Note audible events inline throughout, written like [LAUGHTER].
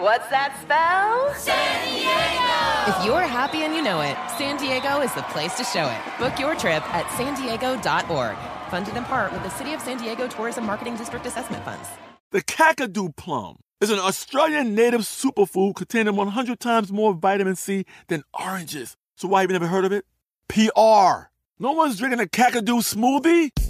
What's that spell? San Diego! If you're happy and you know it, San Diego is the place to show it. Book your trip at san diego.org. Funded in part with the City of San Diego Tourism Marketing District Assessment Funds. The Kakadu plum is an Australian native superfood containing 100 times more vitamin C than oranges. So why have you never heard of it? PR. No one's drinking a Kakadu smoothie?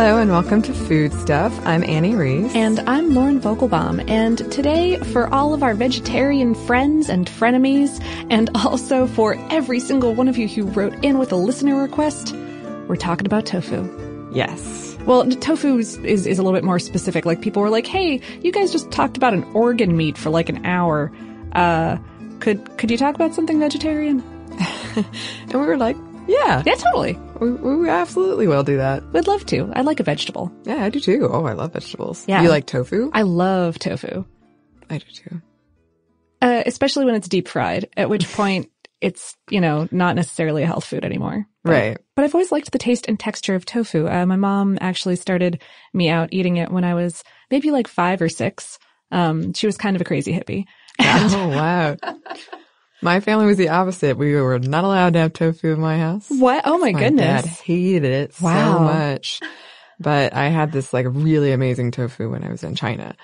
Hello and welcome to Food Stuff. I'm Annie Reese. And I'm Lauren Vogelbaum. And today, for all of our vegetarian friends and frenemies, and [LAUGHS] also for every single one of you who wrote in with a listener request, we're talking about tofu. Yes. Well, tofu is, is, is a little bit more specific. Like people were like, "Hey, you guys just talked about an organ meat for like an hour. Uh, could could you talk about something vegetarian?" [LAUGHS] And we were like, yeah, Yeah, totally. we, we absolutely will do that. We'd love to. I like a vegetable. Yeah, I do too. Oh, I love vegetables. Yeah. You like tofu? I love tofu, I do too. uh, especially when it's deep fried. At which [LAUGHS] point, it's you know not necessarily a health food anymore. But- Right. But I've always liked the taste and texture of tofu. Uh, my mom actually started me out eating it when I was maybe like five or six. Um, she was kind of a crazy hippie. oh, [LAUGHS] wow. My family was the opposite. We were not allowed to have tofu in my house. What? Oh my, My goodness. dad hated it Wow. so much. But I had this like really amazing tofu when I was in China,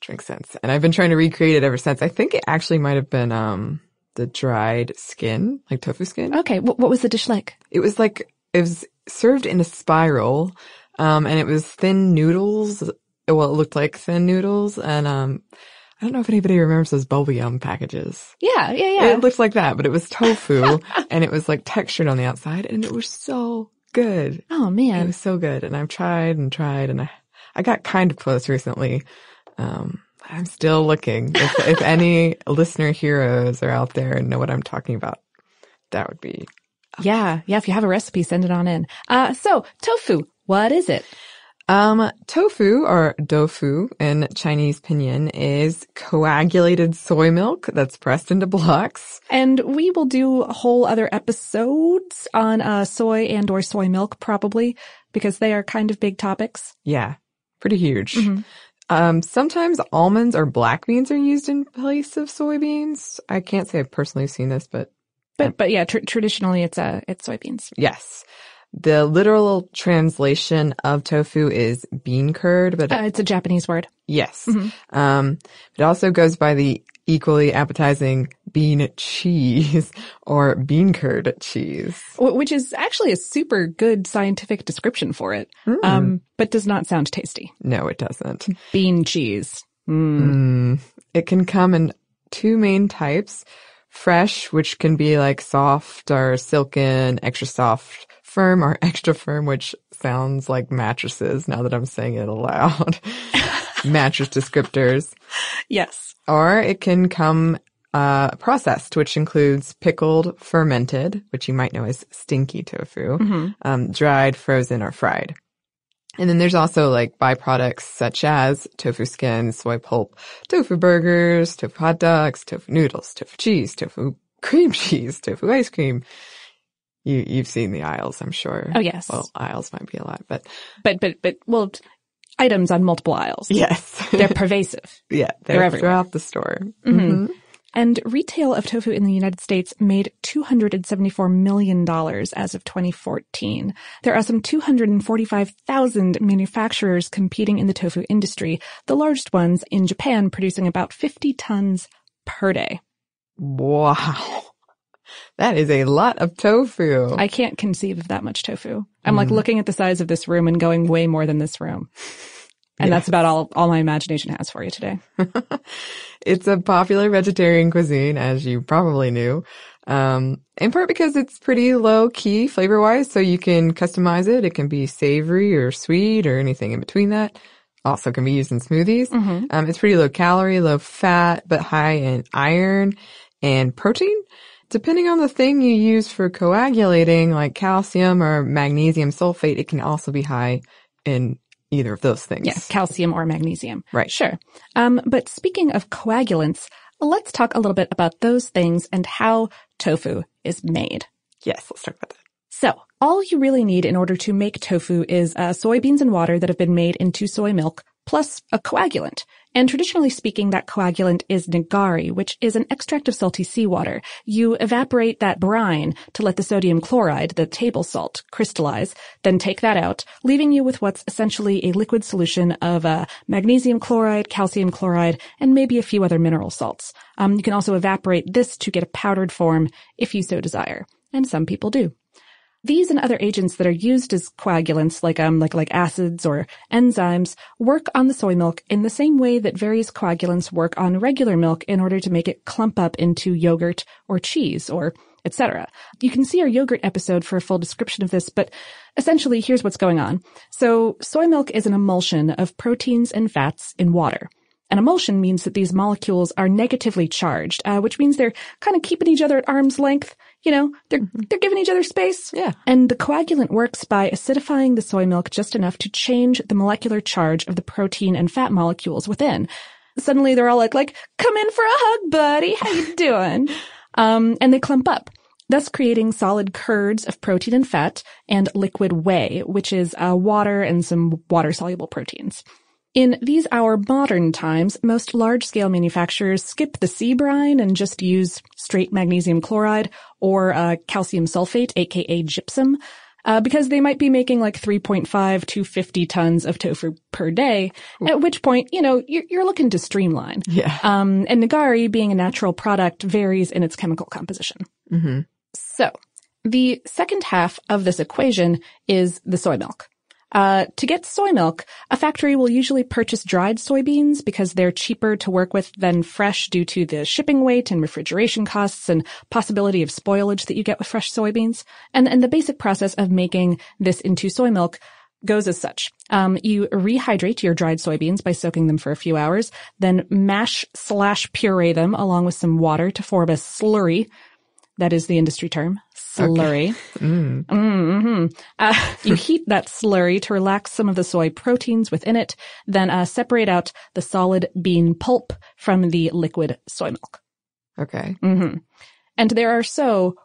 which makes sense. And I've been trying to recreate it ever since. I think it actually might have been, um, the dried skin, like tofu skin. Okay. What, what was the dish like? It was like, it was served in a spiral. Um, and it was thin noodles. Well, it looked like thin noodles. And, um, I don't know if anybody remembers those bubble yum packages. Yeah. Yeah. Yeah. It looked like that, but it was tofu [LAUGHS] and it was like textured on the outside and it was so good. oh man. It was so good. And I've tried and tried and I, I got kind of close recently. Um, I'm still looking. If, if any listener heroes are out there and know what I'm talking about, that would be Yeah. Yeah. If you have a recipe, send it on in. Uh, so tofu, what is it? Um, tofu or doufu in Chinese pinyin is coagulated soy milk that's pressed into blocks. And we will do whole other episodes on uh, soy and or soy milk probably because they are kind of big topics. Yeah, pretty huge. Um, sometimes almonds or black beans are used in place of soybeans. I can't say I've personally seen this, but But but yeah, tr- traditionally it's uh it's soybeans. yes. The literal translation of tofu is bean curd, but Uh, it's a Japanese word. yes. Um, it also goes by the equally appetizing bean cheese [LAUGHS] or bean curd cheese. Which is actually a super good scientific description for it, um, but does not sound tasty. No, it doesn't. Bean cheese. Mm. Mm. It can come in two main types. Fresh, which can be like soft or silken, extra soft firm or extra firm, which sounds like mattresses now that I'm saying it aloud. [LAUGHS] Mattress descriptors. Yes. Or it can come uh, processed, which includes pickled, fermented, which you might know as stinky tofu, Mm-hmm. um, dried, frozen, or fried. And then there's also like byproducts such as tofu skin, soy pulp, tofu burgers, tofu hot dogs, tofu noodles, tofu cheese, tofu cream [LAUGHS] cheese, tofu ice cream. You, you've seen the aisles, I'm sure. Oh, yes. Well, aisles might be a lot, but But, but, but, well, items on multiple aisles. yes. They're pervasive. [LAUGHS] yeah, they're they're, everywhere. throughout the store. Mhm. And retail of tofu in the United States made $274 million as of 2014. There are some 245,000 manufacturers competing in the tofu industry, the largest ones in Japan producing about 50 tons per day. Wow. That is a lot of tofu. I can't conceive of that much tofu. I'm like Mm. looking at the size of this room and going way more than this room. And that's about all, all my imagination has for you today. [LAUGHS] it's a popular vegetarian cuisine, as you probably knew. Um, in part because it's pretty low key flavor wise, so you can customize it. It can be savory or sweet or anything in between that. Also can be used in smoothies. Mhm. Um, it's pretty low calorie, low fat, but high in iron and protein. Depending on the thing you use for coagulating, like calcium or magnesium sulfate, it can also be high in either of those things. Yes, calcium or magnesium. Right. Sure. Um, but speaking of coagulants, let's talk a little bit about those things and how tofu is made. Yes, let's talk about that. So, all you really need in order to make tofu is uh, soybeans and water that have been made into soy milk, plus a coagulant. And traditionally speaking, that coagulant is nigari, which is an extract of salty seawater. You evaporate that brine to let the sodium chloride, the table salt, crystallize, then take that out, leaving you with what's essentially a liquid solution of uh, magnesium chloride, calcium chloride, and maybe a few other mineral salts. Um, you can also evaporate this to get a powdered form if you so desire. And some people do. These and other agents that are used as coagulants, like um, like like acids or enzymes, work on the soy milk in the same way that various coagulants work on regular milk in order to make it clump up into yogurt or cheese or etc. You can see our yogurt episode for a full description of this, but essentially here's what's going on. So soy milk is an emulsion of proteins and fats in water. An emulsion means that these molecules are negatively charged, uh, which means they're kind of keeping each other at arm's length. You know, they're they're giving each other space. Yeah. And the coagulant works by acidifying the soy milk just enough to change the molecular charge of the protein and fat molecules within. Suddenly they're all like, like, come in for a hug, buddy. How you [LAUGHS] doing? um, and they clump up. Thus creating solid curds of protein and fat and liquid whey, which is uh, water and some water-soluble proteins. In these our modern times, most large-scale manufacturers skip the sea brine and just use straight magnesium chloride or uh, calcium sulfate, aka gypsum, uh, because they might be making like 3.5 to 50 tons of tofu per day. At which point, you know, you're, you're looking to streamline. Yeah. Um, and nigari, being a natural product, varies in its chemical composition. Mm-hmm. So, the second half of this equation is the soy milk. Uh, to get soy milk, a factory will usually purchase dried soybeans because they're cheaper to work with than fresh due to the shipping weight and refrigeration costs and possibility of spoilage that you get with fresh soybeans. And, and the basic process of making this into soy milk goes as such. Um, you rehydrate your dried soybeans by soaking them for a few hours, then mash slash puree them along with some water to form a slurry. That is the industry term. Slurry. Mm. hmm Uh, you heat that slurry to relax some of the soy proteins within it, then uh, separate out the solid bean pulp from the liquid soy milk. Okay. hmm And there are so,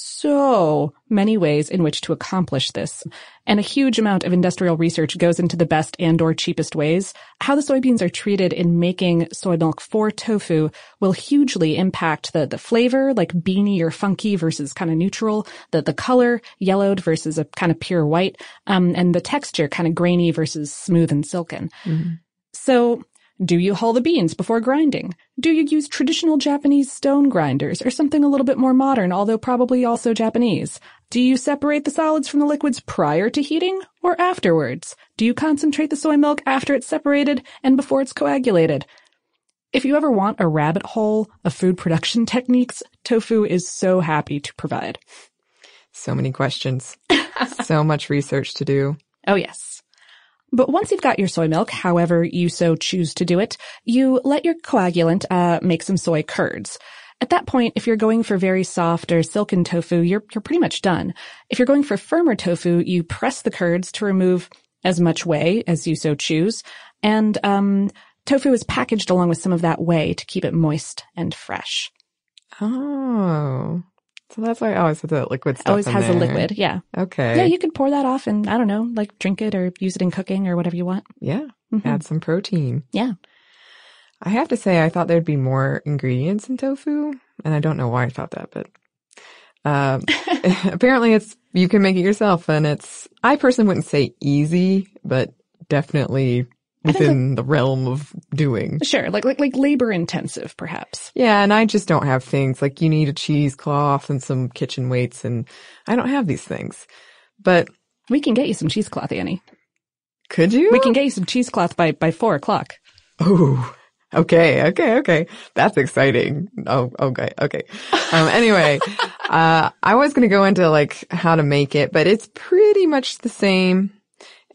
so many ways in which to accomplish this. And a huge amount of industrial research goes into the best and or cheapest ways. How the soybeans are treated in making soy milk for tofu will hugely impact the, the flavor, like beany or funky versus kind of neutral, the, the color, yellowed versus a kind of pure white, um, and the texture, kind of grainy versus smooth and silken. So, do you hull the beans before grinding? Do you use traditional Japanese stone grinders or something a little bit more modern, although probably also Japanese? Do you separate the solids from the liquids prior to heating or afterwards? Do you concentrate the soy milk after it's separated and before it's coagulated? If you ever want a rabbit hole of food production techniques, tofu is so happy to provide. So many questions. [LAUGHS] so much research to do. Oh, yes. But once you've got your soy milk, however you so choose to do it, you let your coagulant uh, make some soy curds. At that point, if you're going for very soft or silken tofu, you're, you're pretty much done. If you're going for firmer tofu, you press the curds to remove as much whey as you so choose. And, um, tofu is packaged along with some of that whey to keep it moist and fresh. Oh. So that's why I always have the liquid stuff. Always has a liquid. Yeah. Okay. Yeah. You could pour that off and I don't know, like drink it or use it in cooking or whatever you want. Yeah. Mhm. Add some protein. Yeah. I have to say, I thought there'd be more ingredients in tofu, and I don't know why I thought that, but um, [LAUGHS] [LAUGHS] apparently it's you can make it yourself, and it's I personally wouldn't say easy, but definitely Within [LAUGHS] the realm of doing. Sure. Like, like, like labor intensive, perhaps. Yeah, and I just don't have things like you need a cheesecloth and some kitchen weights, and I don't have these things. But We can get you some cheesecloth, Annie. could you? We can get you some cheesecloth by, by four o'clock. Oh, okay, okay, okay. That's exciting. Oh, okay, okay. Um, [LAUGHS] anyway, uh, I was going to go into like how to make it, but it's pretty much the same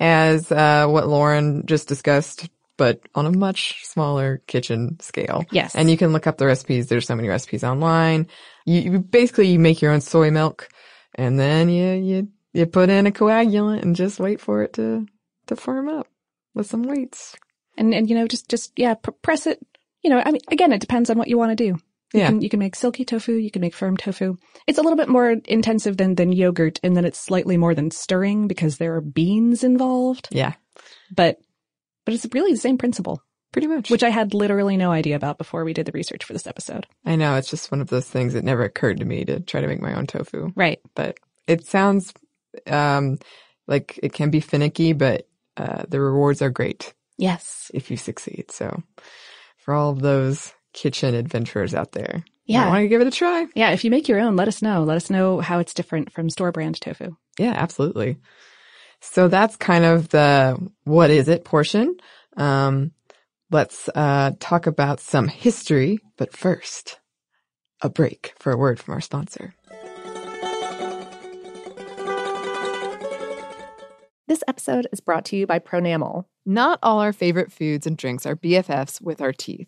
as, uh, what Lauren just discussed, but on a much smaller kitchen scale. Yes. And you can look up the recipes. There's so many recipes online. You, you basically you make your own soy milk and then you, you, you put in a coagulant and just wait for it to, to firm up with some weights. And, and, you know, just, just, yeah, pr- press it. You know, I mean, again, it depends on what you want to do. You Yeah. can, you can make silky tofu. You can make firm tofu. It's a little bit more intensive than, than yogurt and then it's slightly more than stirring because there are beans involved. Yeah. But, but it's really the same principle, Pretty much. which I had literally no idea about before we did the research for this episode. I know it's just one of those things that never occurred to me to try to make my own tofu. Right. But it sounds um like it can be finicky, but uh the rewards are great Yes. if you succeed. So for all of those kitchen adventurers out there, Yeah. I want to give it a try. Yeah. If you make your own, let us know. Let us know how it's different from store brand tofu. Yeah, absolutely. So that's kind of the what is it portion. Um let's uh talk about some history, but first a break for a word from our sponsor. This episode is brought to you by Pronamel. Not all our favorite foods and drinks are BFFs with our teeth.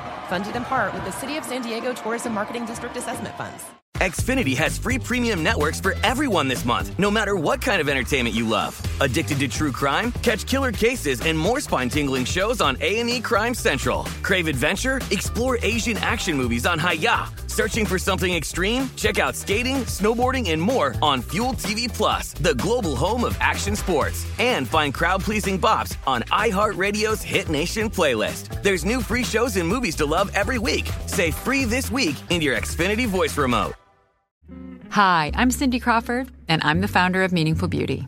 Funded in part with the City of San Diego Tourism Marketing District Assessment Funds. Xfinity has free premium networks for everyone this month, no matter what kind of entertainment you love. Addicted to true crime? Catch killer cases and more spine-tingling shows on A&E Crime Central. Crave adventure? Explore Asian action movies on Hi-YAH. Searching for something extreme? Check out skating, snowboarding, and more on Fuel TV Plus, the global home of action sports. And find crowd-pleasing bops on iHeartRadio's Hit Nation playlist. There's new free shows and movies to love every week. Say free this week in your Xfinity voice remote. Hi, I'm Cindy Crawford, and I'm the founder of Meaningful Beauty.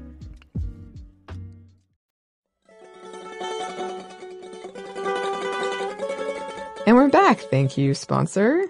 And we're back. Thank you, sponsor.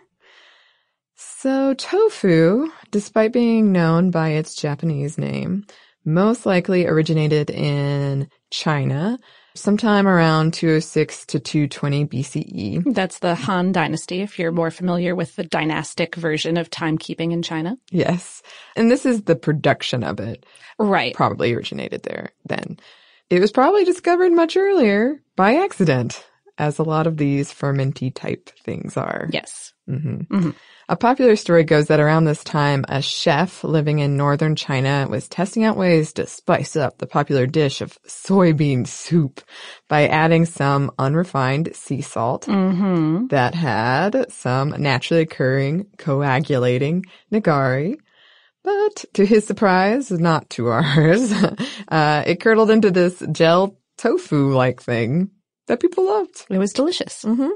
So, tofu, despite being known by its Japanese name, most likely originated in China, sometime around 206 to 220 BCE. That's the Han Dynasty, if you're more familiar with the dynastic version of timekeeping in China. Yes. And this is the production of it. Right. Probably originated there then. It was probably discovered much earlier by accident, as a lot of these fermenty type things are. Yes. Mm-hmm. Mm-hmm. A popular story goes that around this time, a chef living in northern China was testing out ways to spice up the popular dish of soybean soup by adding some unrefined sea salt Mm-hmm. that had some naturally occurring coagulating nigari. But to his surprise, not to ours, [LAUGHS] uh, it curdled into this gel tofu-like thing that people loved. It was delicious. Mm-hmm.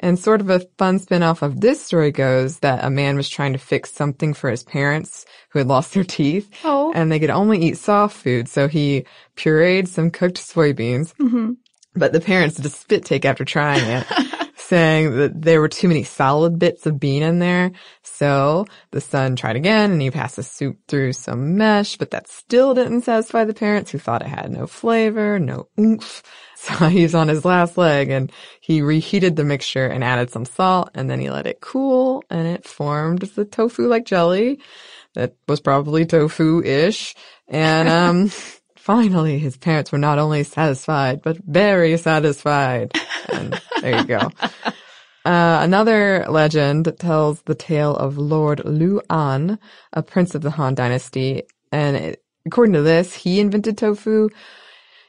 And sort of a fun spin-off of this story goes that a man was trying to fix something for his parents who had lost their teeth. Oh. And they could only eat soft food, so he pureed some cooked soybeans. Mm-hmm. But the parents did a spit take after trying it, [LAUGHS] saying that there were too many solid bits of bean in there. So the son tried again and he passed the soup through some mesh, but that still didn't satisfy the parents who thought it had no flavor, no oomph. [LAUGHS] So he's on his last leg and he reheated the mixture and added some salt and then he let it cool and it formed the tofu like jelly that was probably tofu-ish. And, um, [LAUGHS] finally his parents were not only satisfied, but very satisfied. And there you go. [LAUGHS] Uh, another legend tells the tale of Lord Liu An, a prince of the Han dynasty. And it, according to this, he invented tofu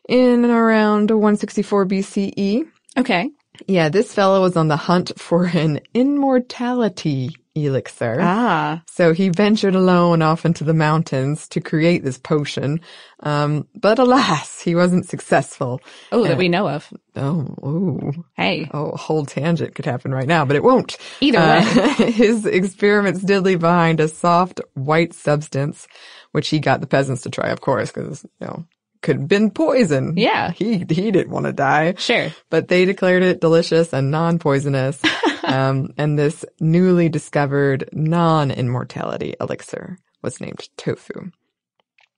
in around 164 BCE. Okay. Yeah, this fellow was on the hunt for an immortality elixir. Ah. So he ventured alone off into the mountains to create this potion. Um, but alas, he wasn't successful. Oh, that we know of. Oh, ooh. Hey. Oh, a whole tangent could happen right now, but it won't. Either Uh, way. [LAUGHS] his experiments did leave behind a soft white substance, which he got the peasants to try, of course, because, you know, could have been poison. Yeah. He, he didn't want to die. Sure. But they declared it delicious and non-poisonous. [LAUGHS] um, and this newly discovered non-immortality elixir was named tofu.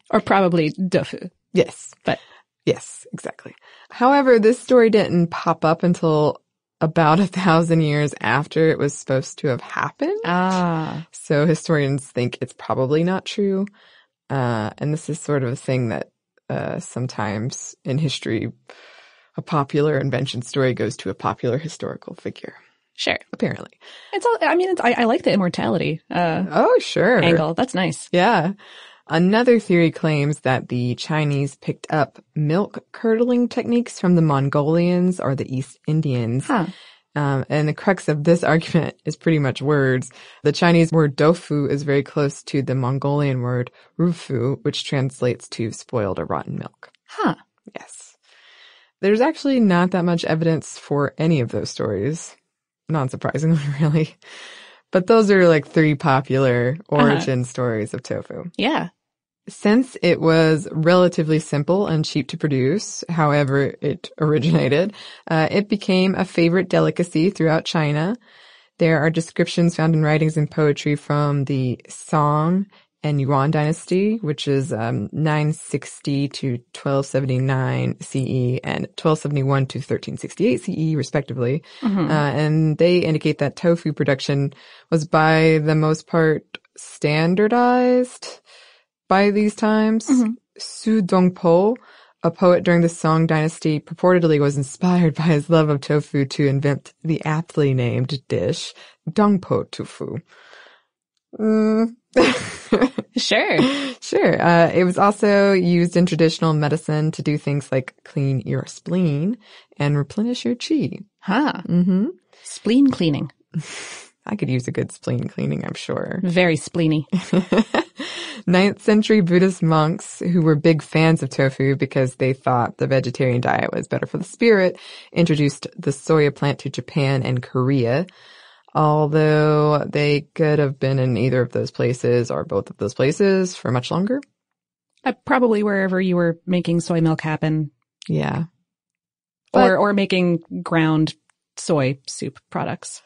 Or probably tofu. Yes. But Yes, exactly. However, this story didn't pop up until about [LAUGHS] a thousand years after it was supposed to have happened. ah. So historians think it's probably not true. Uh, and this is sort of a thing that, uh, sometimes in history, a popular invention story goes to a popular historical figure. Sure. Apparently. It's all, I mean, it's, I, I like the immortality, uh, Oh, sure. angle. That's nice. Yeah. Another theory claims that the Chinese picked up milk curdling techniques from the Mongolians or the East Indians. Huh. Um, and the crux of this [LAUGHS] argument is pretty much words. The Chinese word doufu is very close to the Mongolian word rufu, which translates to spoiled or rotten milk. Huh. Yes. There's actually not that much evidence for any of those stories. Non surprisingly, [LAUGHS] really. But those are like three popular origin stories of tofu. Yeah. Since it was relatively simple and cheap to produce, however it originated, uh, it became a favorite delicacy throughout China. There are descriptions found in writings and poetry from the Song and Yuan dynasty, which is um, 960 to 1279 CE and 1271 to 1368 CE, respectively. Mhm. Uh, and they indicate that tofu production was by the most part standardized by these times. Su Dongpo, a poet during the Song dynasty, purportedly was inspired by his love of tofu to invent the aptly named dish, Dongpo tofu. Mm. [LAUGHS] Sure. Sure. Uh, it was also used in traditional medicine to do things like clean your spleen and replenish your chi. Huh. Mm-hmm. Spleen cleaning. [LAUGHS] I could use a good spleen cleaning, I'm sure. Very spleeny. [LAUGHS] Ninth century Buddhist monks who were big fans of tofu because they thought the vegetarian diet was better for the spirit introduced the soya plant to Japan and Korea. Although they could have been in either of those places or both of those places for much longer. Uh, probably wherever you were making soy milk happen Yeah. But- or, or making ground soy soup products.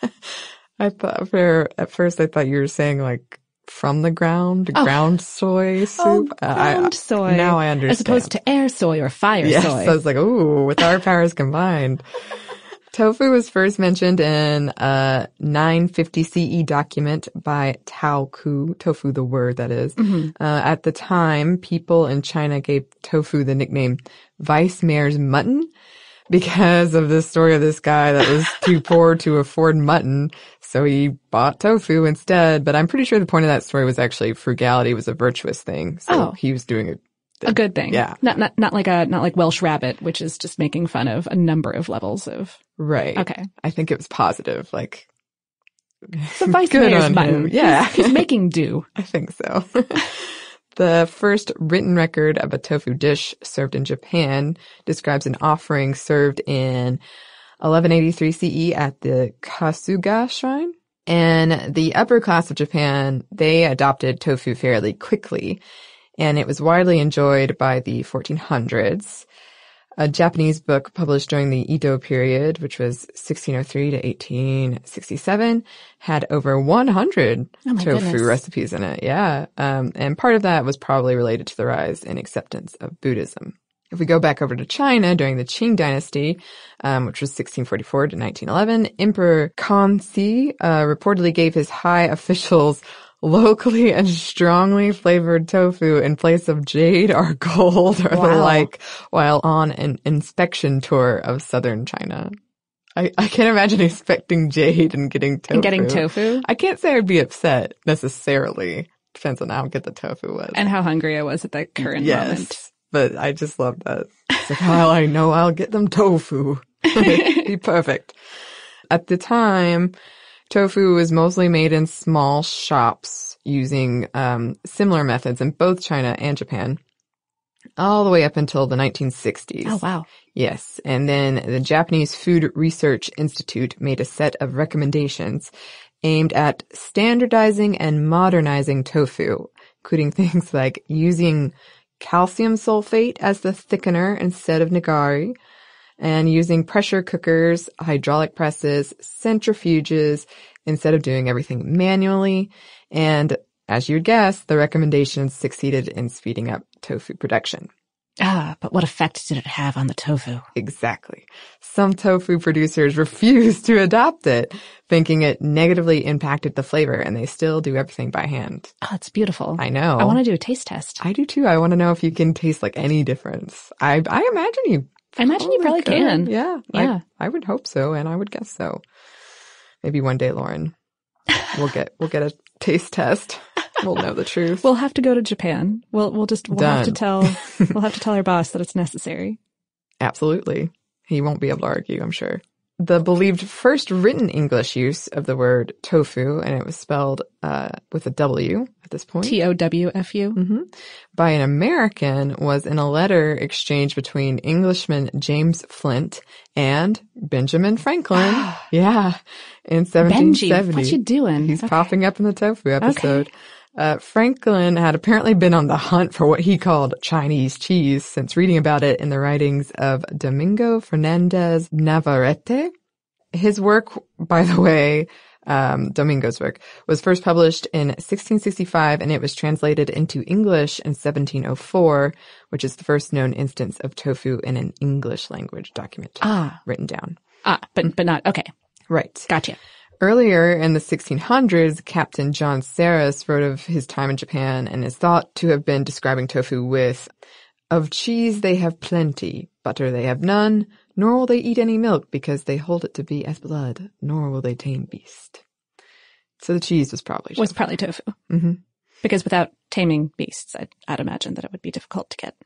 [LAUGHS] I thought for, at first I thought you were saying like from the ground, Oh. ground soy Oh, soup. I- ground soy. Now I understand. As opposed to air soy or fire yes, soy. I was like, ooh, with our powers combined. [LAUGHS] Tofu was first mentioned in a 950 CE document by Tao Ku, tofu the word that is. Mhm. Uh, at the time, people in China gave tofu the nickname Vice Mayor's Mutton because of the story of this guy that was too [LAUGHS] poor to afford mutton. So he bought tofu instead. But I'm pretty sure the point of that story was actually frugality was a virtuous thing. So Oh. he was doing a a good thing. Yeah. Not, not, not like a, not like Welsh rabbit, which is just making fun of a number of levels of, Right. Okay. I think it was positive. Like, [LAUGHS] so vice Good mayor's on him. Yeah. He's, he's [LAUGHS] making do. I think so. [LAUGHS] the first written record of a tofu dish served in Japan describes an offering served in 1183 CE at the Kasuga shrine. And the upper class of Japan, they adopted tofu fairly quickly, and it was widely enjoyed by the 1400s. A Japanese book published during the Edo period, which was 1603 to 1867, had over 100 Oh tofu goodness. recipes in it. Yeah. Um, and part of that was probably related to the rise in acceptance of Buddhism. If we go back over to China during the Qing dynasty, um, which was 1644 to 1911, Emperor Kangxi uh, reportedly gave his high officials [LAUGHS] locally and strongly flavored tofu in place of jade or gold or the like while on an inspection tour of southern China. I, I can't imagine expecting jade and getting tofu. And getting tofu. I can't say I'd be upset necessarily. Depends on how good the tofu was. And how hungry I was at that current yes, moment. But I just love that. It's like, well, I know I'll get them tofu. [LAUGHS] be perfect. At the time, tofu was mostly made in small shops using um, similar methods in both China and Japan, all the way up until the 1960s. Oh, wow. Yes. And then the Japanese Food Research Institute made a set of recommendations aimed at standardizing and modernizing tofu, including [LAUGHS] things like using calcium sulfate as the thickener instead of nigari, and using pressure cookers, hydraulic presses, centrifuges instead of doing everything manually. And as you'd guess, the recommendations succeeded in speeding up tofu production. Ah, but what effect did it have on the tofu? Exactly. Some tofu producers refused to adopt it, thinking it negatively impacted the flavor, and they still do everything by hand. Oh, it's beautiful. I know. I want to do a taste test. I do too. I want to know if you can taste like any difference. I I imagine you. I imagine you probably could. can. Yeah. Yeah. I, I would hope so, and I would guess so. Maybe one day, Lauren, we'll get we'll get a taste test. We'll know the truth. We'll have to go to Japan. We'll we'll just we'll have to tell [LAUGHS] we'll have to tell our boss that it's necessary. Absolutely. He won't be able to argue, I'm sure. The believed first written English use of the word tofu, and it was spelled uh, with a W at this point. T O W F U. hmm By an American was in a letter exchanged between Englishman James Flint and Benjamin Franklin. [GASPS] yeah, in 1770. Benji, what you doing? He's Okay. popping up in the tofu episode. Uh, Franklin had apparently been on the hunt for what he called Chinese cheese since reading about it in the writings of Domingo Fernandez Navarrete. His work, by the way, um, Domingo's work, was first published in 1665 and it was translated into English in 1704, which is the first known instance of tofu in an English language document Ah. written down. Ah, but but not okay. Right. Gotcha. Earlier in the 1600s, Captain John Saris wrote of his time in Japan and is thought to have been describing tofu with, of cheese they have plenty, butter they have none, nor will they eat any milk because they hold it to be as blood, nor will they tame beast. So the cheese was probably Was probably tofu. hmm Because without taming beasts, I'd, I'd imagine that it would be difficult to get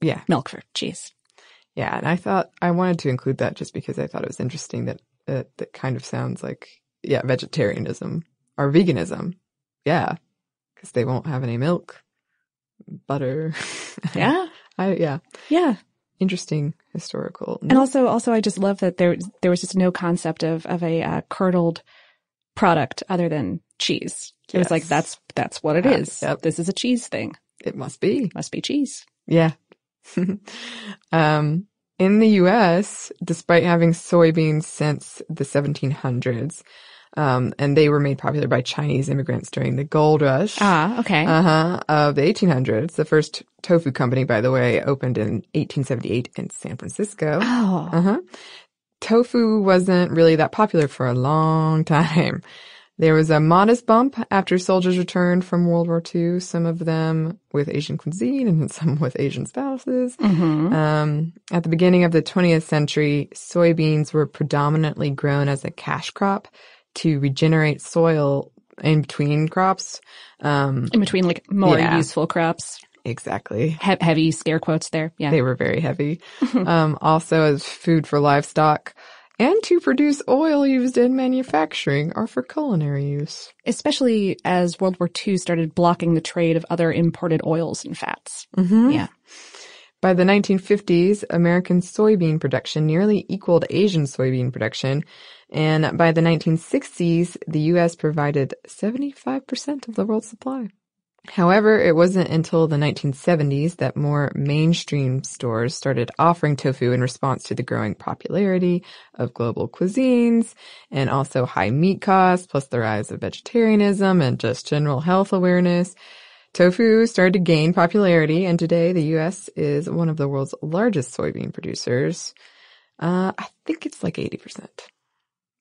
Yeah. milk for cheese. Yeah, and I thought I wanted to include that just because I thought it was interesting that uh, that kind of sounds like yeah vegetarianism or veganism. Yeah, because they won't have any milk, butter. [LAUGHS] Yeah. I yeah, Yeah. interesting historical. And also, also, I just love that there there was just no concept of of a uh, curdled product other than cheese. It was like that's that's what it Uh, is. yep. This is a cheese thing. it must be Must be cheese. yeah. [LAUGHS] um, in the U.S., despite having soybeans since the 1700s, Um, and they were made popular by Chinese immigrants during the gold rush. Ah, okay. Uh huh. Of the 1800s. The first tofu company, by the way, opened in 1878 in San Francisco. Oh. Uh huh. Tofu wasn't really that popular for a long [LAUGHS] time. There was a modest bump after soldiers returned from World War II, some of them with Asian cuisine and [LAUGHS] some with Asian spouses. Mm-hmm. Um, at the beginning of the 20th century, soybeans were predominantly grown as a cash crop to regenerate soil in between crops. Um, In between like more Yeah. useful crops. exactly. He- heavy scare quotes there. Yeah. They were very heavy. [LAUGHS] um, also as food for livestock and to produce oil used in manufacturing or for culinary use. Especially as World War II started blocking the trade of other imported oils and fats. Mm-hmm. Yeah. By the 1950s, American soybean production nearly equaled Asian soybean production. And by the 1960s, the U.S. provided 75% of the world's supply. However, it wasn't until the 1970s that more mainstream stores started offering tofu in response to the growing popularity of global cuisines and also high meat costs, plus the rise of vegetarianism and just general health awareness. Tofu started to gain popularity, and today the U.S. is one of the world's largest soybean producers. Uh, I think it's like 80%.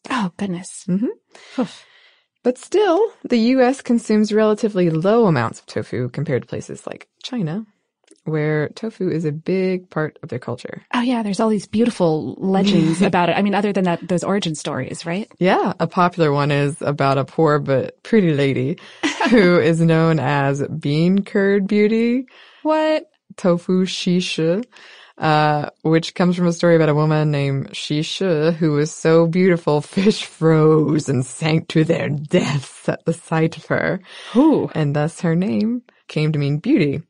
Oh, goodness. Mm-hmm. But still, the U.S. consumes relatively low amounts of tofu compared to places like China, where tofu is a big part of their culture. Oh, yeah. There's all these beautiful legends [LAUGHS] about it. I mean, other than that, those origin stories, right? Yeah, a popular one is about a poor but pretty lady [LAUGHS] who is known as Bean Curd Beauty. What? Tofu Shisha. Uh, which comes from a story about a woman named Shisha who was so beautiful, [LAUGHS] fish froze and sank to their deaths at the sight of her. Ooh. And thus her name came to mean beauty.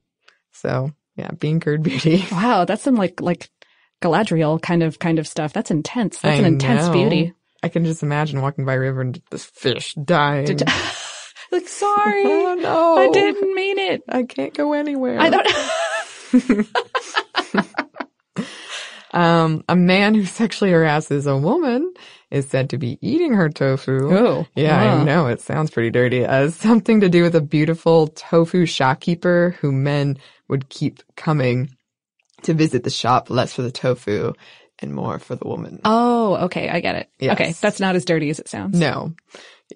So, yeah, being curd beauty. [LAUGHS] Wow. That's some like, like Galadriel kind of, kind of stuff. That's intense. That's I an intense know. beauty. I can just imagine walking by a river and this fish dying. [LAUGHS] Like, sorry. oh no. I didn't mean it. I can't go anywhere. I don't. Um, a man who sexually harasses a woman is said to be eating her tofu. Oh, yeah, I know. It sounds pretty dirty. Uh, something to do with a beautiful tofu shopkeeper who men would keep coming to visit the shop, less for the tofu and more for the woman. Oh, okay. I get it. Yes. Okay. That's not as dirty as it sounds. No.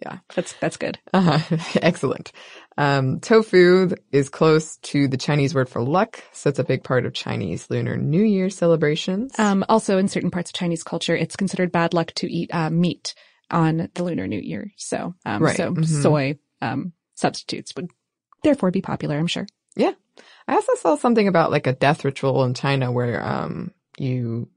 Yeah. That's, that's good. Uh-huh. [LAUGHS] Excellent. Um, tofu is close to the Chinese word for luck, so it's a big part of Chinese Lunar New Year celebrations. Um, also in certain parts of Chinese culture, it's considered bad luck to eat, uh, meat on the Lunar New Year. So, um, Right. so Mhm. soy, um, substitutes would therefore be popular, I'm sure. Yeah. I also saw something about like a death ritual in China where um you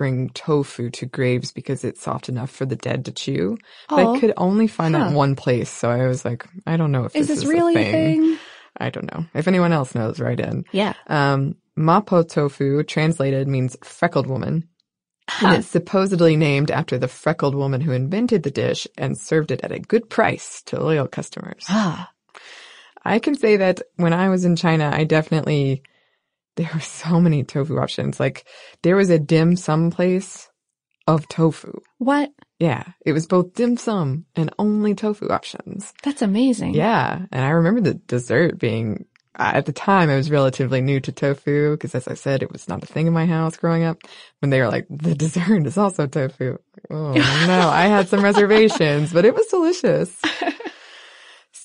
bring tofu to graves because it's soft enough for the dead to chew. But Oh, I could only find that huh. in one place, so I was like, I don't know if Is this this is really a a thing. thing? I don't know. If anyone else knows, write in. Yeah. Um, mapo tofu translated means freckled woman. Huh. And it's supposedly named after the freckled woman who invented the dish and served it at a good price to loyal customers. Ah. I can say that when I was in China, I definitely, there were so many tofu options. Like, there was a dim sum place of tofu. What? Yeah. It was both dim sum and only tofu options. That's amazing. Yeah. And I remember the dessert being, at the time, I was relatively new to tofu because, as I said, it was not a thing in my house growing up. When they were like, the dessert is also tofu. Oh no, I had some reservations, but it was delicious. [LAUGHS]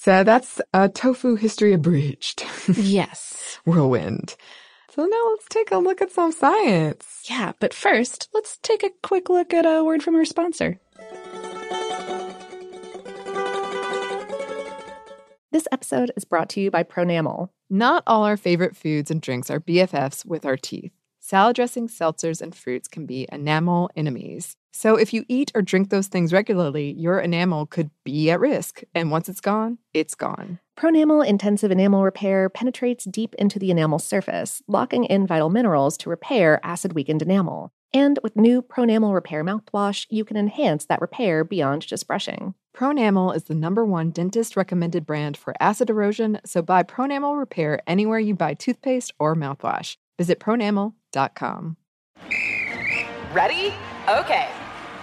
So that's uh, tofu history abridged. Yes. [LAUGHS] Whirlwind. So now let's take a look at some science. Yeah. But first, let's take a quick look at a word from our sponsor. This episode is brought to you by Pronamel. Not all our favorite foods and drinks are BFFs with our teeth. Salad dressings, seltzers, and fruits can be enamel enemies. So if you eat or drink those things regularly, your enamel could be at risk. And once it's gone, it's gone. Pronamel Intensive Enamel Repair penetrates deep into the enamel surface, locking in vital minerals to repair acid weakened enamel. And with new Pronamel Repair mouthwash, you can enhance that repair beyond just brushing. Pronamel is the number one dentist recommended brand for acid erosion, so buy Pronamel Repair anywhere you buy toothpaste or mouthwash. Visit pronamel.com. Ready? Okay.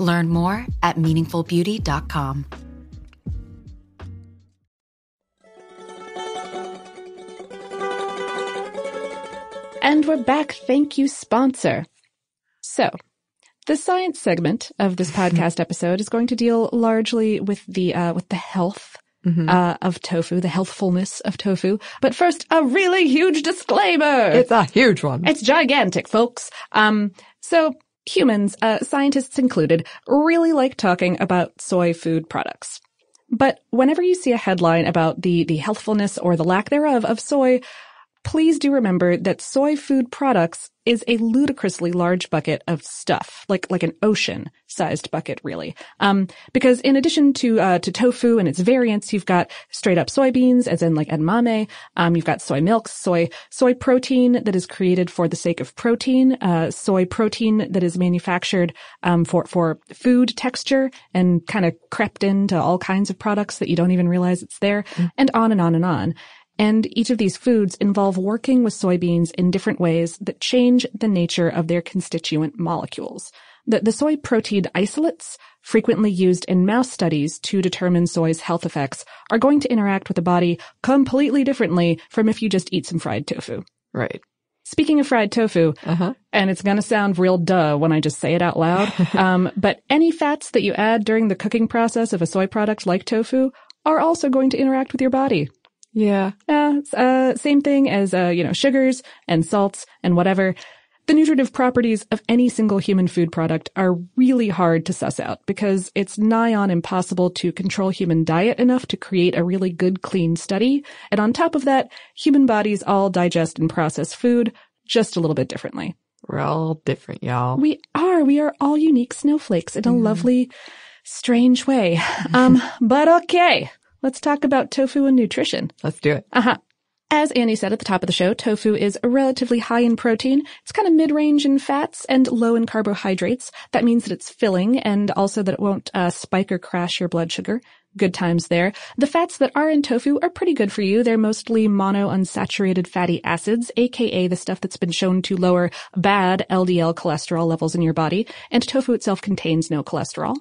Learn more at meaningfulbeauty.com. And we're back. Thank you, sponsor. So, the science segment of this [LAUGHS] podcast episode is going to deal largely with the uh, with the health Mm-hmm. uh, of tofu, the healthfulness of tofu. But first, a really huge disclaimer. It's a huge one. It's gigantic, folks. Um, so humans, uh, scientists included, really like talking about soy food products. But whenever you see a headline about the, the healthfulness or the lack thereof of soy, please do remember that soy food products is a ludicrously large bucket of stuff, like like an ocean-sized bucket, really. Um, because in addition to uh, to tofu and its variants, you've got straight up soybeans, as in like edamame. Um, you've got soy milk, soy soy protein that is created for the sake of protein, uh, soy protein that is manufactured um, for for food texture and kind of crept into all kinds of products that you don't even realize it's there, and on and on and on. And each of these foods involve working with soybeans in different ways that change the nature of their constituent molecules. The, the soy protein isolates, frequently used in mouse studies to determine soy's health effects, are going to interact with the body completely differently from if you just eat some fried tofu. Right. Speaking of fried tofu, Uh-huh. and it's gonna sound real duh when I just say it out loud, [LAUGHS] um, but any fats that you add during the cooking process of a soy product like tofu are also going to interact with your body. Yeah. Yeah, it's, uh, same thing as, uh, you know, sugars and salts and whatever. The nutritive properties of any single human food product are really hard to suss out because it's nigh on impossible to control human diet enough to create a really good, clean study. And on top of that, human bodies all digest and process food just a little bit differently. We're all different, y'all. We are. We are all unique snowflakes in a lovely, strange way. Um, but okay. Let's talk about tofu and nutrition. Let's do it. Uh-huh. As Annie said at the top of the show, tofu is relatively high in protein. It's kind of mid-range in fats and low in carbohydrates. That means that it's filling and also that it won't uh, spike or crash your blood sugar. Good times there. The fats that are in tofu are pretty good for you. They're mostly monounsaturated fatty acids, aka the stuff that's been shown to lower bad LDL cholesterol levels in your body, and tofu itself contains no cholesterol.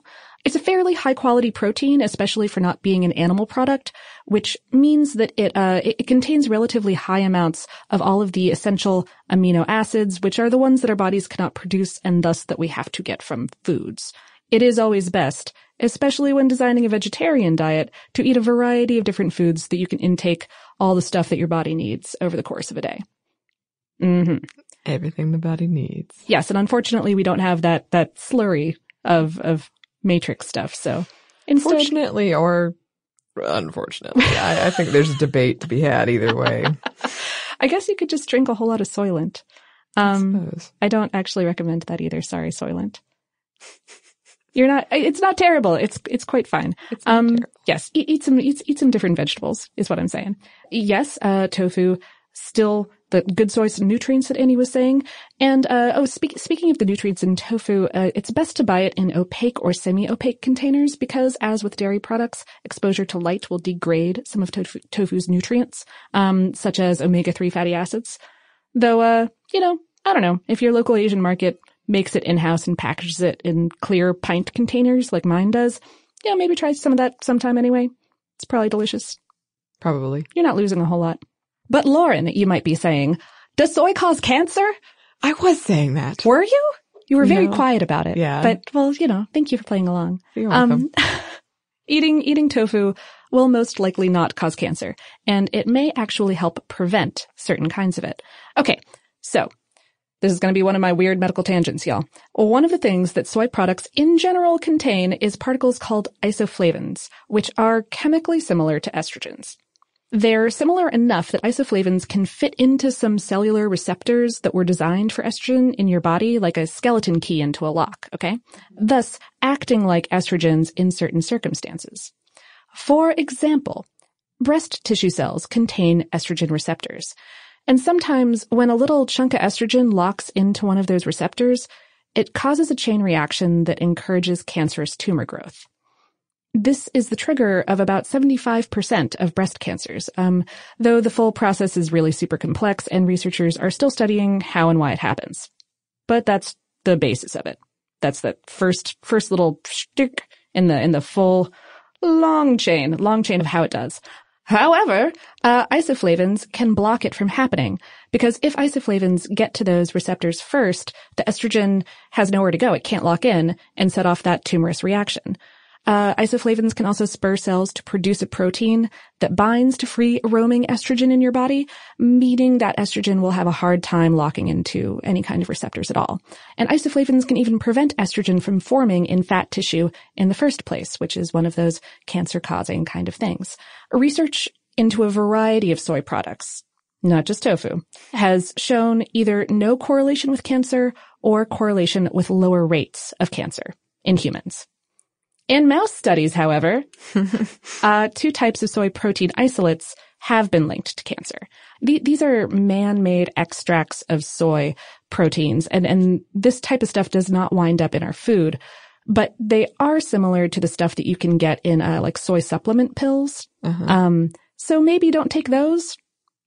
It's a fairly high quality protein, especially for not being an animal product, which means that it, uh, it, it contains relatively high amounts of all of the essential amino acids, which are the ones that our bodies cannot produce and thus that we have to get from foods. It is always best, especially when designing a vegetarian diet, to eat a variety of different foods that you can intake all the stuff that your body needs over the course of a day. hmm Everything the body needs. Yes, and unfortunately we don't have that, that slurry of, of matrix stuff, so instead, Fortunately or unfortunately, I, I think there's a debate to be had either way. [LAUGHS] I guess you could just drink a whole lot of Soylent. Um, suppose. I don't actually recommend that either. Sorry, Soylent. You're not. It's not terrible. It's it's quite fine. It's um, yes, eat, eat some eat, eat some different vegetables is what I'm saying. Yes, uh, tofu still the good source of nutrients that Annie was saying. And uh, oh, speak, speaking of the nutrients in tofu, uh, it's best to buy it in opaque or semi-opaque containers because, as with dairy products, exposure to light will degrade some of tofu, tofu's nutrients, um, such as omega-3 fatty acids. Though, uh, you know, I don't know if your local Asian market makes it in-house and packages it in clear pint containers like mine does. Yeah, maybe try some of that sometime anyway. It's probably delicious. Probably. You're not losing a whole lot. But Lauren, you might be saying, does soy cause cancer? I was saying that. Were you? You were very No. quiet about it. Yeah. But, well, you know, thank you for playing along. You're welcome. Um, [LAUGHS] eating, eating tofu will most likely not cause cancer, and it may actually help prevent certain kinds of it. Okay. So this is going to be one of my weird medical tangents, y'all. One of the things that soy products in general contain is particles called isoflavones, which are chemically similar to estrogens. They're similar enough that isoflavones can fit into some cellular receptors that were designed for estrogen in your body, like a skeleton key into a lock, okay? Thus, acting like estrogens in certain circumstances. For example, breast tissue cells contain estrogen receptors. And sometimes when a little chunk of estrogen locks into one of those receptors, it causes a chain reaction that encourages cancerous tumor growth. This is the trigger of about 75% of breast cancers, um, though the full process is really super complex and researchers are still studying how and why it happens. But that's the basis of it. That's the first, first little shtick in the, in the full long chain, long chain of how it does. However, uh, isoflavones can block it from happening because if isoflavones get to those receptors first, the estrogen has nowhere to go. It can't lock in and set off that tumorous reaction. Uh, isoflavones can also spur cells to produce a protein that binds to free roaming estrogen in your body, meaning that estrogen will have a hard time locking into any kind of receptors at all. And isoflavones can even prevent estrogen from forming in fat tissue in the first place, which is one of those cancer-causing kind of things. Research into a variety of soy products, not just tofu, has shown either no correlation with cancer or correlation with lower rates of cancer in humans. In mouse studies, however, [LAUGHS] uh, two types of soy protein isolates have been linked to cancer. The- these are man-made extracts of soy proteins, and, and this type of stuff does not wind up in our food, but they are similar to the stuff that you can get in uh, like soy supplement pills. Uh-huh. Um, so maybe don't take those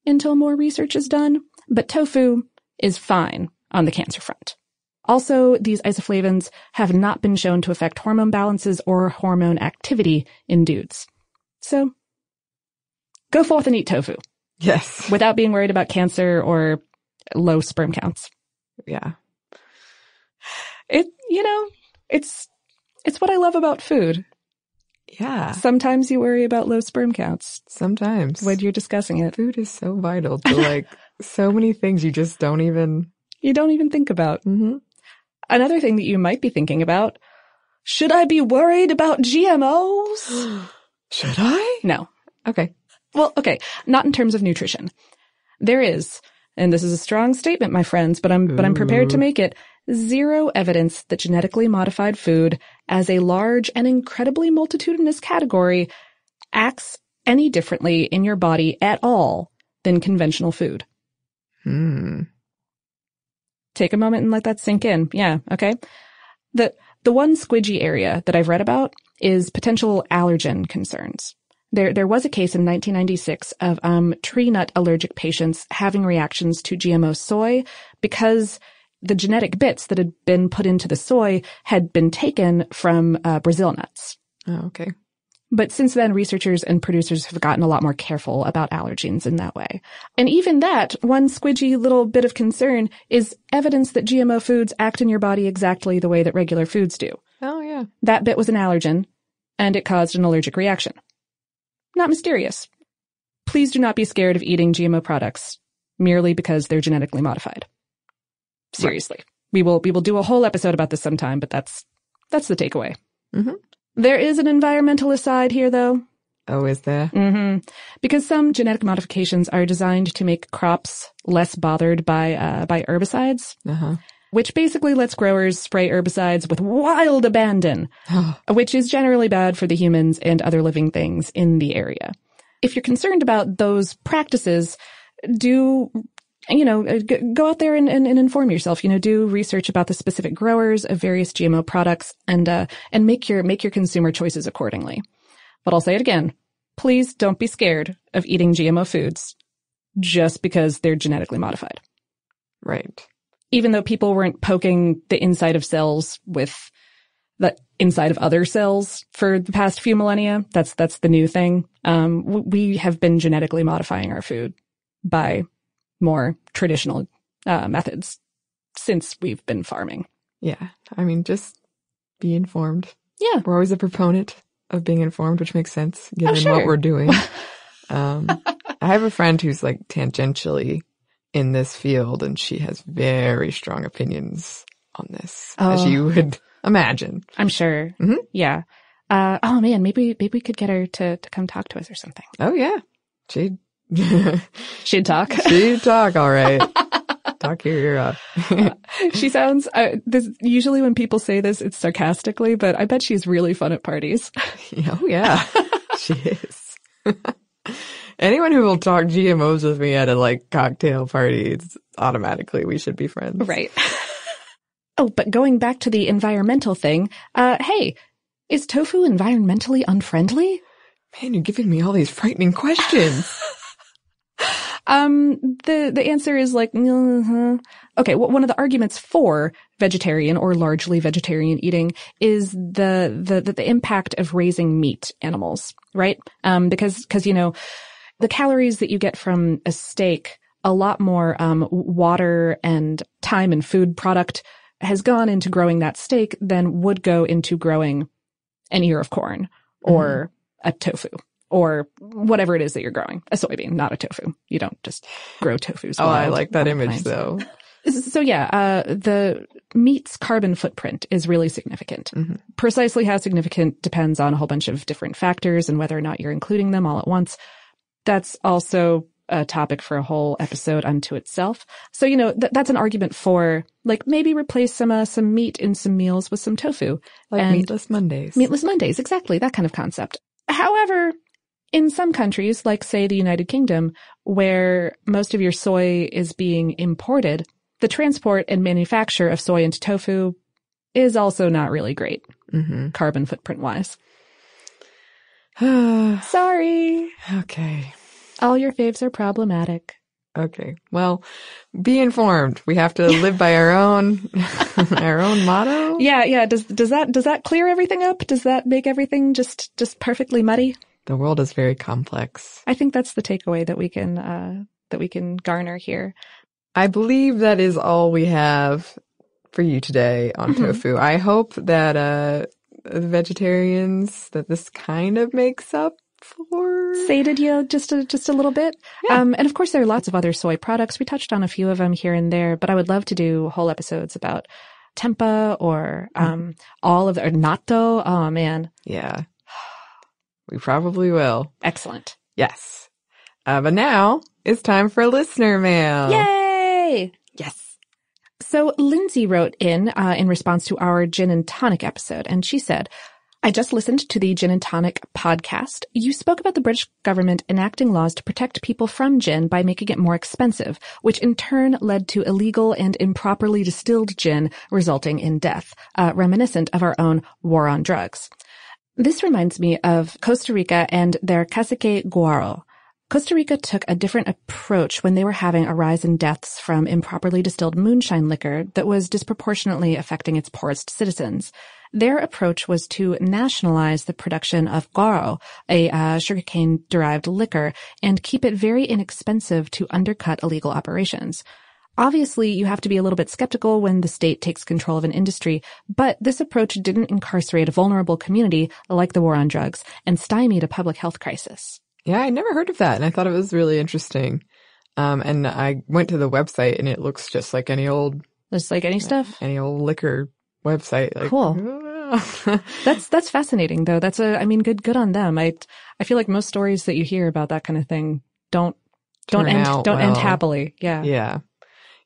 until more research is done. But tofu is fine on the cancer front. Also, these isoflavones have not been shown to affect hormone balances or hormone activity in dudes. So, go forth and eat tofu yes. without being worried about cancer or low sperm counts. Yeah. It, you know, it's, it's what I love about food. Yeah. Sometimes you worry about low sperm counts Sometimes. when you're discussing it. Food is so vital to like so many things you just don't even. You don't even think about. Mm-hmm. Another thing that you might be thinking about, should I be worried about GMOs? [GASPS] Should I? no. Okay. Well, okay, not in terms of nutrition. There is, and this is a strong statement, my friends, but I'm but I'm prepared to make it zero evidence that genetically modified food as a large and incredibly multitudinous category acts any differently in your body at all than conventional food. Hmm. Take a moment and let that sink in. Yeah, okay. The the one squidgy area that I've read about is potential allergen concerns. There there was a case in 1996 of um, tree nut allergic patients having reactions to GMO soy because the genetic bits that had been put into the soy had been taken from uh, Brazil nuts. Oh, okay. But since then, researchers and producers have gotten a lot more careful about allergens in that way. And even that, one squidgy little bit of concern is evidence that GMO foods act in your body exactly the way that regular foods do. Oh, yeah. That bit was an allergen, and it caused an allergic reaction. Not mysterious. Please do not be scared of eating GMO products merely because they're genetically modified. Seriously. We will, we will do a whole episode about this sometime, but that's, that's the takeaway. Mhm. There is an environmental aside here though. Oh, is there? hmm Because some genetic modifications are designed to make crops less bothered by, uh, by herbicides, Uh huh. which basically lets growers spray herbicides with wild abandon, [GASPS] which is generally bad for the humans and other living things in the area. If you're concerned about those practices, do you know, uh, go out there and, and, and, inform yourself. You know, do research about the specific growers of various GMO products, and uh, and make your make your consumer choices accordingly. But I'll say it again: please don't be scared of eating GMO foods just because they're genetically modified. Right. Even though people weren't poking the inside of cells with the inside of other cells for the past few millennia, that's that's the new thing. Um, we have been genetically modifying our food by more traditional uh, methods since we've been farming. Yeah. I mean, just be informed. Yeah. We're always a proponent of being informed, which makes sense given oh, sure. what we're doing. [LAUGHS] um, I have a friend who's like tangentially in this field and she has very strong opinions on this, oh. as you would imagine. I'm sure. Mm-hmm. Yeah. Uh, oh man, maybe, maybe we could get her to, to come talk to us or something. Oh yeah. She'd She'd talk. [LAUGHS] She'd talk. All right. [LAUGHS] talk your ear off. she sounds, uh, this, usually when people say this, it's sarcastically, but I bet she's really fun at parties. [LAUGHS] oh yeah, she is. Anyone who will talk GMOs with me at a like cocktail party, it's automatically we should be friends. Right. oh, but going back to the environmental thing, uh, hey, is tofu environmentally unfriendly? Man, you're giving me all these frightening questions. Um, the, the answer is like, uh-huh. okay, well, one of the arguments for vegetarian or largely vegetarian eating is the, the, the, the impact of raising meat animals, right? Um, because, cause, you know, the calories that you get from a steak, a lot more, um, water and time and food product has gone into growing that steak than would go into growing an ear of corn or mm-hmm. a tofu or whatever it is that you're growing. A soybean, not a tofu. You don't just grow tofu. oh, I like that image though. So yeah, uh, the meat's carbon footprint is really significant. Mm-hmm. Precisely how significant depends on a whole bunch of different factors and whether or not you're including them all at once. That's also a topic for a whole episode unto itself. So, you know, th- that's an argument for like maybe replace some, uh, some meat in some meals with some tofu. Like meatless Mondays. Meatless Mondays. Exactly. That kind of concept. However, in some countries, like say the United Kingdom, where most of your soy is being imported, the transport and manufacture of soy into tofu is also not really great, mm-hmm. carbon footprint wise. [SIGHS] Sorry. Okay. All your faves are problematic. Okay. Well, be informed. We have to live by our own [LAUGHS] our own motto. Yeah, yeah. Does does that does that clear everything up? Does that make everything just just perfectly muddy? The world is very complex. I think that's the takeaway that we can uh, that we can garner here. I believe that is all we have for you today on mm-hmm. tofu. I hope that uh, the vegetarians that this kind of makes up for sated you just a just a little bit. Yeah. Um, and of course, there are lots of other soy products. We touched on a few of them here and there, but I would love to do whole episodes about tempeh or mm-hmm. um, mm. all of the or natto. Oh man, yeah. We probably will. Excellent. Yes. Uh, but now it's time for listener mail. Yay! Yes. So Lindsay wrote in uh, in response to our gin and tonic episode, and she said, I just listened to the Gin and Tonic podcast. You spoke about the British government enacting laws to protect people from gin by making it more expensive, which in turn led to illegal and improperly distilled gin resulting in death, uh, reminiscent of our own war on drugs. This reminds me of Costa Rica and their cacique guaro. Costa Rica took a different approach when they were having a rise in deaths from improperly distilled moonshine liquor that was disproportionately affecting its poorest citizens. Their approach was to nationalize the production of guaro, a uh, sugarcane derived liquor, and keep it very inexpensive to undercut illegal operations. Obviously, you have to be a little bit skeptical when the state takes control of an industry, but this approach didn't incarcerate a vulnerable community like the war on drugs and stymied a public health crisis. Yeah, I never heard of that, and I thought it was really interesting. Um, and I went to the website, and it looks just like any old, just like any stuff, any old liquor website. Like, cool. [LAUGHS] that's that's fascinating, though. That's a, I mean, good good on them. I I feel like most stories that you hear about that kind of thing don't don't end don't well. end happily. Yeah. Yeah.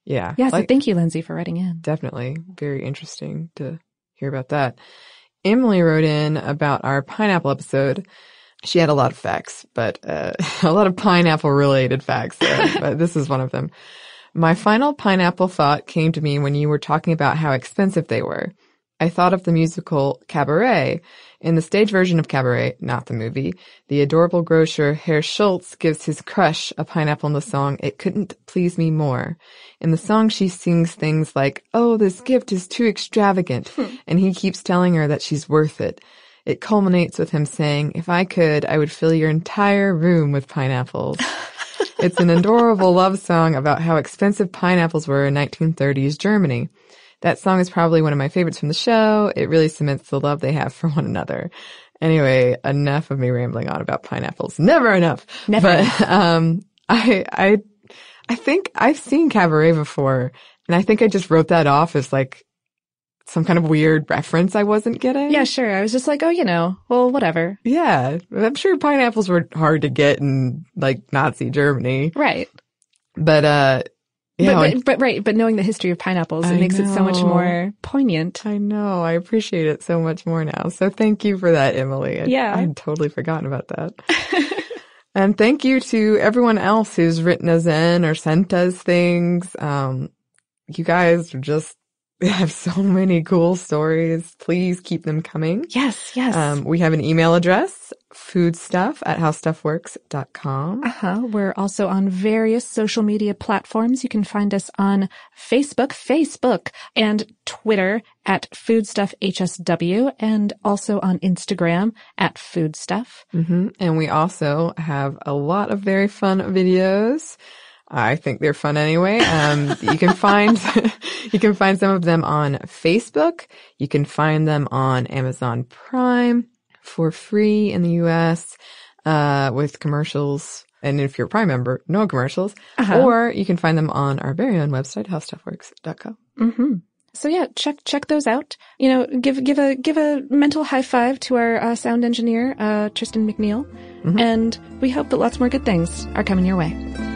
Yeah. Yeah. So thank you, Lindsay, for writing in. Definitely. Very interesting to hear about that. Emily wrote in about our pineapple episode. She had a lot of facts, but uh, [LAUGHS] a lot of pineapple related facts. Uh, [LAUGHS] but this is one of them. My final pineapple thought came to me when you were talking about how expensive they were. I thought of the musical Cabaret. In the stage version of Cabaret, not the movie, the adorable grocer Herr Schultz gives his crush a pineapple in the song It Couldn't Please Me More. In the song, she sings things like, Oh, this gift is too extravagant. Hmm. and he keeps telling her that she's worth it. It culminates with him saying, If I could, I would fill your entire room with pineapples. [LAUGHS] it's an adorable love song about how expensive pineapples were in 1930s Germany. That song is probably one of my favorites from the show. It really cements the love they have [LAUGHS] for one another. Anyway, enough of me rambling on about pineapples. Never enough. Never. But, [LAUGHS] um, I, I, I think I've seen Cabaret before and I think I just wrote that off as like some kind of weird reference I wasn't getting. Yeah, sure. I was just like, oh, you know, well, whatever. Yeah. I'm sure pineapples were hard to get in like Nazi Germany. Right. But, uh, yeah, but, but, but, right, but knowing the history of pineapples, it I makes know. it so much more poignant. I know. I appreciate it so much more now. So thank you for that, Emily. I, yeah. I'd totally forgotten about that. [LAUGHS] and thank you to everyone else who's written us in or sent us things. Um, you guys are just [LAUGHS] have so many cool stories. Please keep them coming. Yes, yes. Um, we have an email address, foodstuff at howstuffworks.com. Uh-huh. We're also on various social media platforms. You can find us on Facebook, Facebook, and Twitter at foodstuffhsw, and also on Instagram at foodstuff. Mm-hmm. And we also have a lot of very fun videos. I think they're fun anyway. Um, [LAUGHS] you can find, [LAUGHS] you can find some of them on Facebook. You can find them on Amazon Prime for free in the US, uh, with commercials. And if you're a Prime member, no commercials. Uh-huh. Or you can find them on our very own website, howstuffworks.com. Mm-hmm. So yeah, check check those out. You know, give give a give a mental high five to our uh, sound engineer, uh, Tristan McNeil, mm-hmm. and we hope that lots more good things are coming your way.